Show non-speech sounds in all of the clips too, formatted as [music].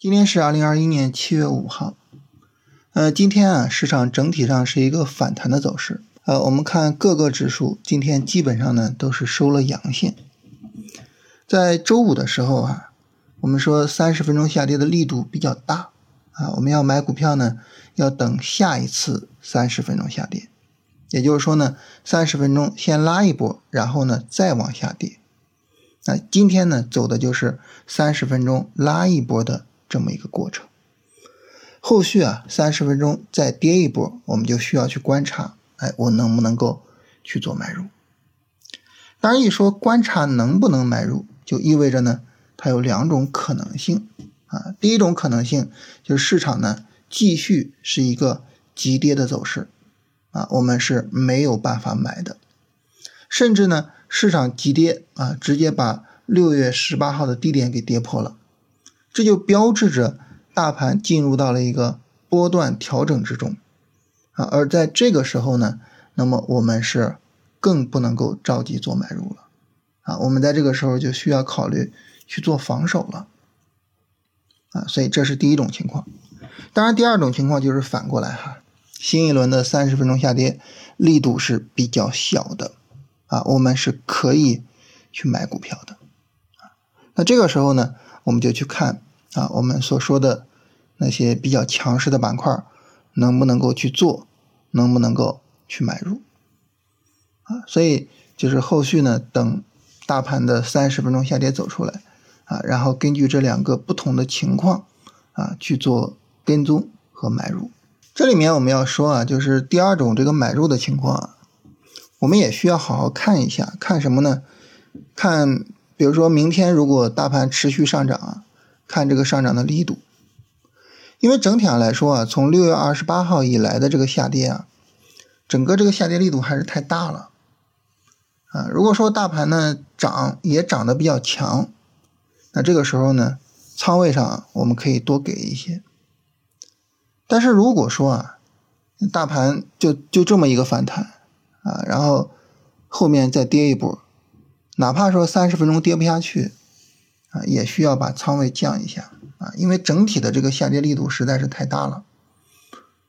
今天是二零二一年七月五号，呃，今天啊，市场整体上是一个反弹的走势。呃，我们看各个指数，今天基本上呢都是收了阳线。在周五的时候啊，我们说三十分钟下跌的力度比较大啊，我们要买股票呢，要等下一次三十分钟下跌，也就是说呢，三十分钟先拉一波，然后呢再往下跌。那今天呢走的就是三十分钟拉一波的。这么一个过程，后续啊，三十分钟再跌一波，我们就需要去观察，哎，我能不能够去做买入？当然，一说观察能不能买入，就意味着呢，它有两种可能性啊。第一种可能性就是市场呢继续是一个急跌的走势啊，我们是没有办法买的，甚至呢市场急跌啊，直接把六月十八号的低点给跌破了。这就标志着大盘进入到了一个波段调整之中，啊，而在这个时候呢，那么我们是更不能够着急做买入了，啊，我们在这个时候就需要考虑去做防守了，啊，所以这是第一种情况。当然，第二种情况就是反过来哈，新一轮的三十分钟下跌力度是比较小的，啊，我们是可以去买股票的，啊，那这个时候呢？我们就去看啊，我们所说的那些比较强势的板块，能不能够去做，能不能够去买入啊？所以就是后续呢，等大盘的三十分钟下跌走出来啊，然后根据这两个不同的情况啊去做跟踪和买入。这里面我们要说啊，就是第二种这个买入的情况，我们也需要好好看一下，看什么呢？看。比如说明天如果大盘持续上涨啊，看这个上涨的力度，因为整体上来说啊，从六月二十八号以来的这个下跌啊，整个这个下跌力度还是太大了啊。如果说大盘呢涨也涨得比较强，那这个时候呢，仓位上我们可以多给一些。但是如果说啊，大盘就就这么一个反弹啊，然后后面再跌一波。哪怕说三十分钟跌不下去，啊，也需要把仓位降一下啊，因为整体的这个下跌力度实在是太大了，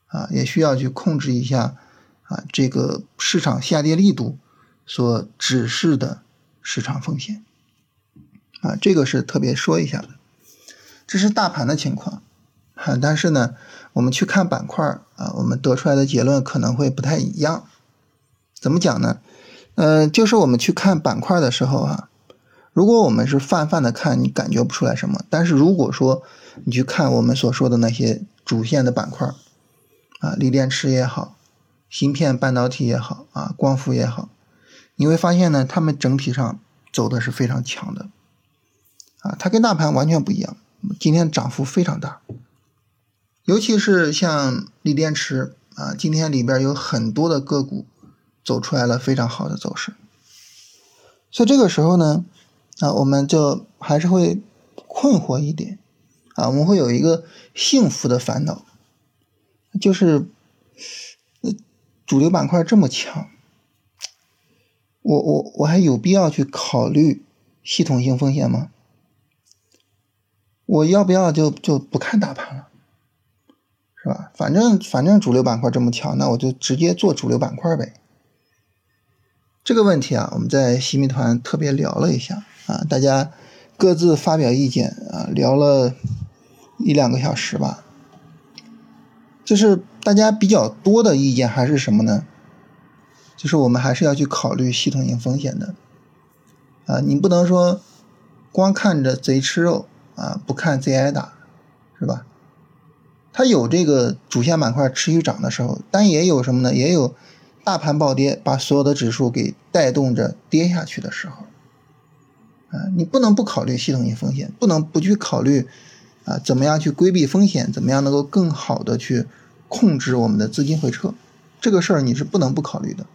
啊，也需要去控制一下啊这个市场下跌力度所指示的市场风险，啊，这个是特别说一下的，这是大盘的情况，啊，但是呢，我们去看板块啊，我们得出来的结论可能会不太一样，怎么讲呢？嗯，就是我们去看板块的时候啊，如果我们是泛泛的看，你感觉不出来什么。但是如果说你去看我们所说的那些主线的板块，啊，锂电池也好，芯片半导体也好，啊，光伏也好，你会发现呢，它们整体上走的是非常强的，啊，它跟大盘完全不一样，今天涨幅非常大，尤其是像锂电池啊，今天里边有很多的个股。走出来了非常好的走势，所以这个时候呢，啊，我们就还是会困惑一点，啊，我们会有一个幸福的烦恼，就是，主流板块这么强，我我我还有必要去考虑系统性风险吗？我要不要就就不看大盘了，是吧？反正反正主流板块这么强，那我就直接做主流板块呗。这个问题啊，我们在洗米团特别聊了一下啊，大家各自发表意见啊，聊了一两个小时吧。就是大家比较多的意见还是什么呢？就是我们还是要去考虑系统性风险的啊，你不能说光看着贼吃肉啊，不看贼挨打，是吧？它有这个主线板块持续涨的时候，但也有什么呢？也有。大盘暴跌，把所有的指数给带动着跌下去的时候，啊，你不能不考虑系统性风险，不能不去考虑，啊，怎么样去规避风险，怎么样能够更好的去控制我们的资金回撤，这个事儿你是不能不考虑的，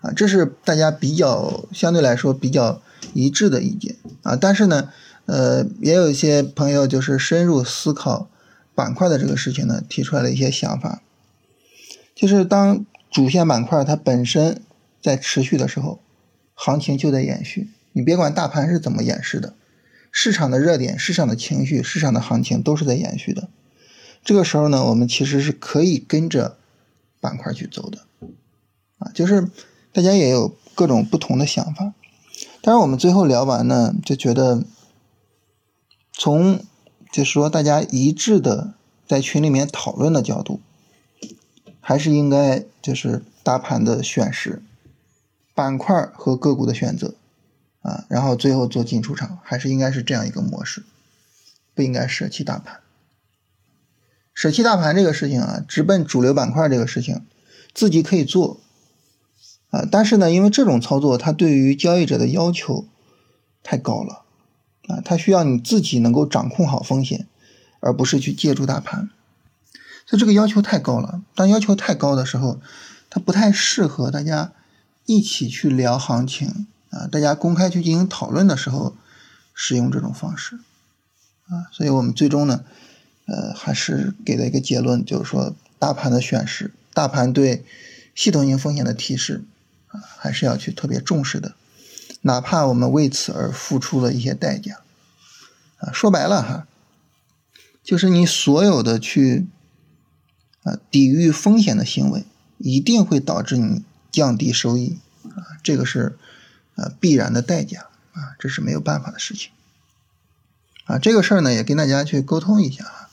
啊，这是大家比较相对来说比较一致的意见，啊，但是呢，呃，也有一些朋友就是深入思考板块的这个事情呢，提出来了一些想法。就是当主线板块它本身在持续的时候，行情就在延续。你别管大盘是怎么演示的，市场的热点、市场的情绪、市场的行情都是在延续的。这个时候呢，我们其实是可以跟着板块去走的，啊，就是大家也有各种不同的想法。但是我们最后聊完呢，就觉得从就是说大家一致的在群里面讨论的角度，还是应该就是大盘的选时、板块和个股的选择。啊，然后最后做进出场，还是应该是这样一个模式，不应该舍弃大盘。舍弃大盘这个事情啊，直奔主流板块这个事情，自己可以做啊，但是呢，因为这种操作它对于交易者的要求太高了啊，它需要你自己能够掌控好风险，而不是去借助大盘，所以这个要求太高了。当要求太高的时候，它不太适合大家一起去聊行情。啊，大家公开去进行讨论的时候，使用这种方式，啊，所以我们最终呢，呃，还是给了一个结论，就是说，大盘的选时，大盘对系统性风险的提示，啊，还是要去特别重视的，哪怕我们为此而付出了一些代价，啊，说白了哈，就是你所有的去，啊，抵御风险的行为，一定会导致你降低收益，啊，这个是。啊，必然的代价啊，这是没有办法的事情啊。这个事儿呢，也跟大家去沟通一下啊。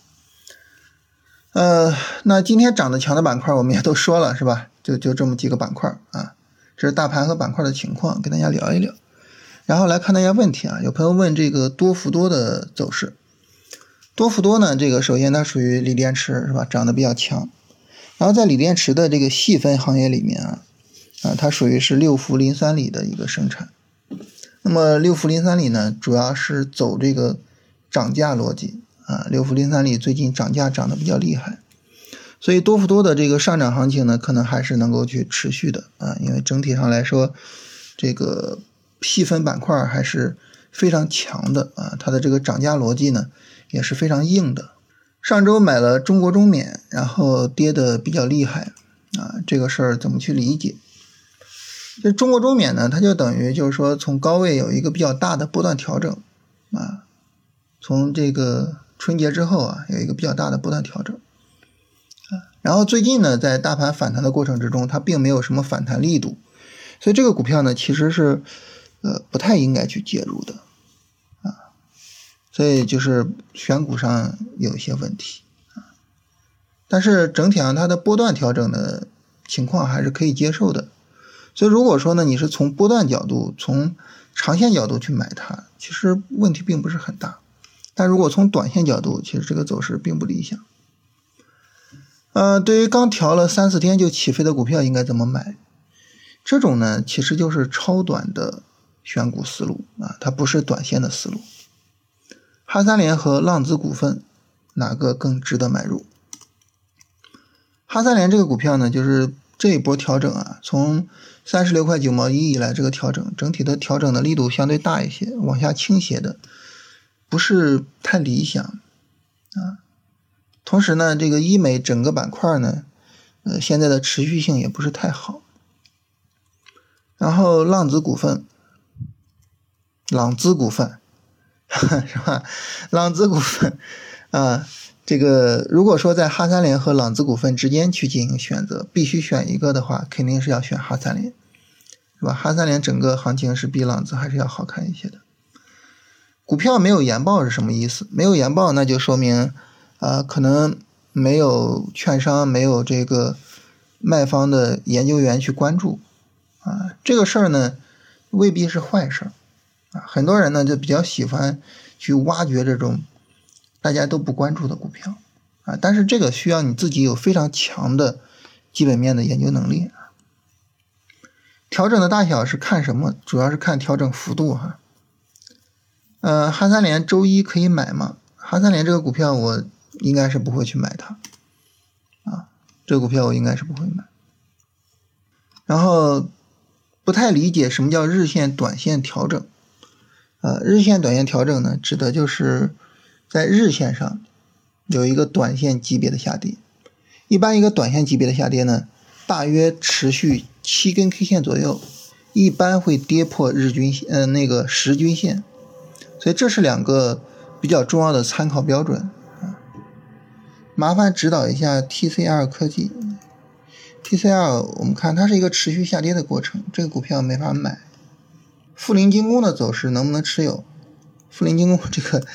呃，那今天涨得强的板块，我们也都说了是吧？就就这么几个板块啊，这是大盘和板块的情况，跟大家聊一聊。然后来看大家问题啊，有朋友问这个多氟多的走势。多氟多呢，这个首先它属于锂电池是吧？涨得比较强。然后在锂电池的这个细分行业里面啊。啊，它属于是六氟磷酸锂的一个生产。那么六氟磷酸锂呢，主要是走这个涨价逻辑啊。六氟磷酸锂最近涨价涨得比较厉害，所以多氟多的这个上涨行情呢，可能还是能够去持续的啊。因为整体上来说，这个细分板块还是非常强的啊。它的这个涨价逻辑呢，也是非常硬的。上周买了中国中免，然后跌的比较厉害啊。这个事儿怎么去理解？就中国中免呢，它就等于就是说从高位有一个比较大的波段调整，啊，从这个春节之后啊，有一个比较大的波段调整，啊，然后最近呢，在大盘反弹的过程之中，它并没有什么反弹力度，所以这个股票呢，其实是呃不太应该去介入的，啊，所以就是选股上有一些问题，啊，但是整体上它的波段调整的情况还是可以接受的。所以如果说呢，你是从波段角度、从长线角度去买它，其实问题并不是很大。但如果从短线角度，其实这个走势并不理想。呃，对于刚调了三四天就起飞的股票，应该怎么买？这种呢，其实就是超短的选股思路啊，它不是短线的思路。哈三联和浪子股份哪个更值得买入？哈三联这个股票呢，就是这一波调整啊，从三十六块九毛一以来，这个调整整体的调整的力度相对大一些，往下倾斜的不是太理想啊。同时呢，这个医美整个板块呢，呃，现在的持续性也不是太好。然后浪子股份，朗姿股份 [laughs] 是吧？朗姿股份啊，这个如果说在哈三联和朗姿股份之间去进行选择，必须选一个的话，肯定是要选哈三联。是吧？哈三联整个行情是比朗姿还是要好看一些的。股票没有研报是什么意思？没有研报，那就说明，啊，可能没有券商、没有这个卖方的研究员去关注，啊，这个事儿呢未必是坏事儿，啊，很多人呢就比较喜欢去挖掘这种大家都不关注的股票，啊，但是这个需要你自己有非常强的基本面的研究能力。调整的大小是看什么？主要是看调整幅度哈。呃，哈三联周一可以买吗？哈三联这个股票我应该是不会去买它，啊，这个股票我应该是不会买。然后不太理解什么叫日线、短线调整。呃，日线、短线调整呢，指的就是在日线上有一个短线级别的下跌。一般一个短线级别的下跌呢，大约持续。七根 K 线左右，一般会跌破日均线，呃，那个十均线，所以这是两个比较重要的参考标准啊。麻烦指导一下 TCL 科技，TCL 我们看它是一个持续下跌的过程，这个股票没法买。富临精工的走势能不能持有？富临精工这个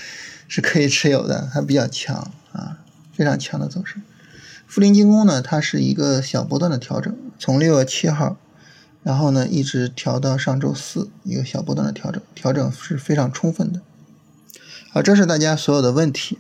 是可以持有的，它比较强啊，非常强的走势。富临精工呢，它是一个小波段的调整，从六月七号，然后呢一直调到上周四，一个小波段的调整，调整是非常充分的。好，这是大家所有的问题。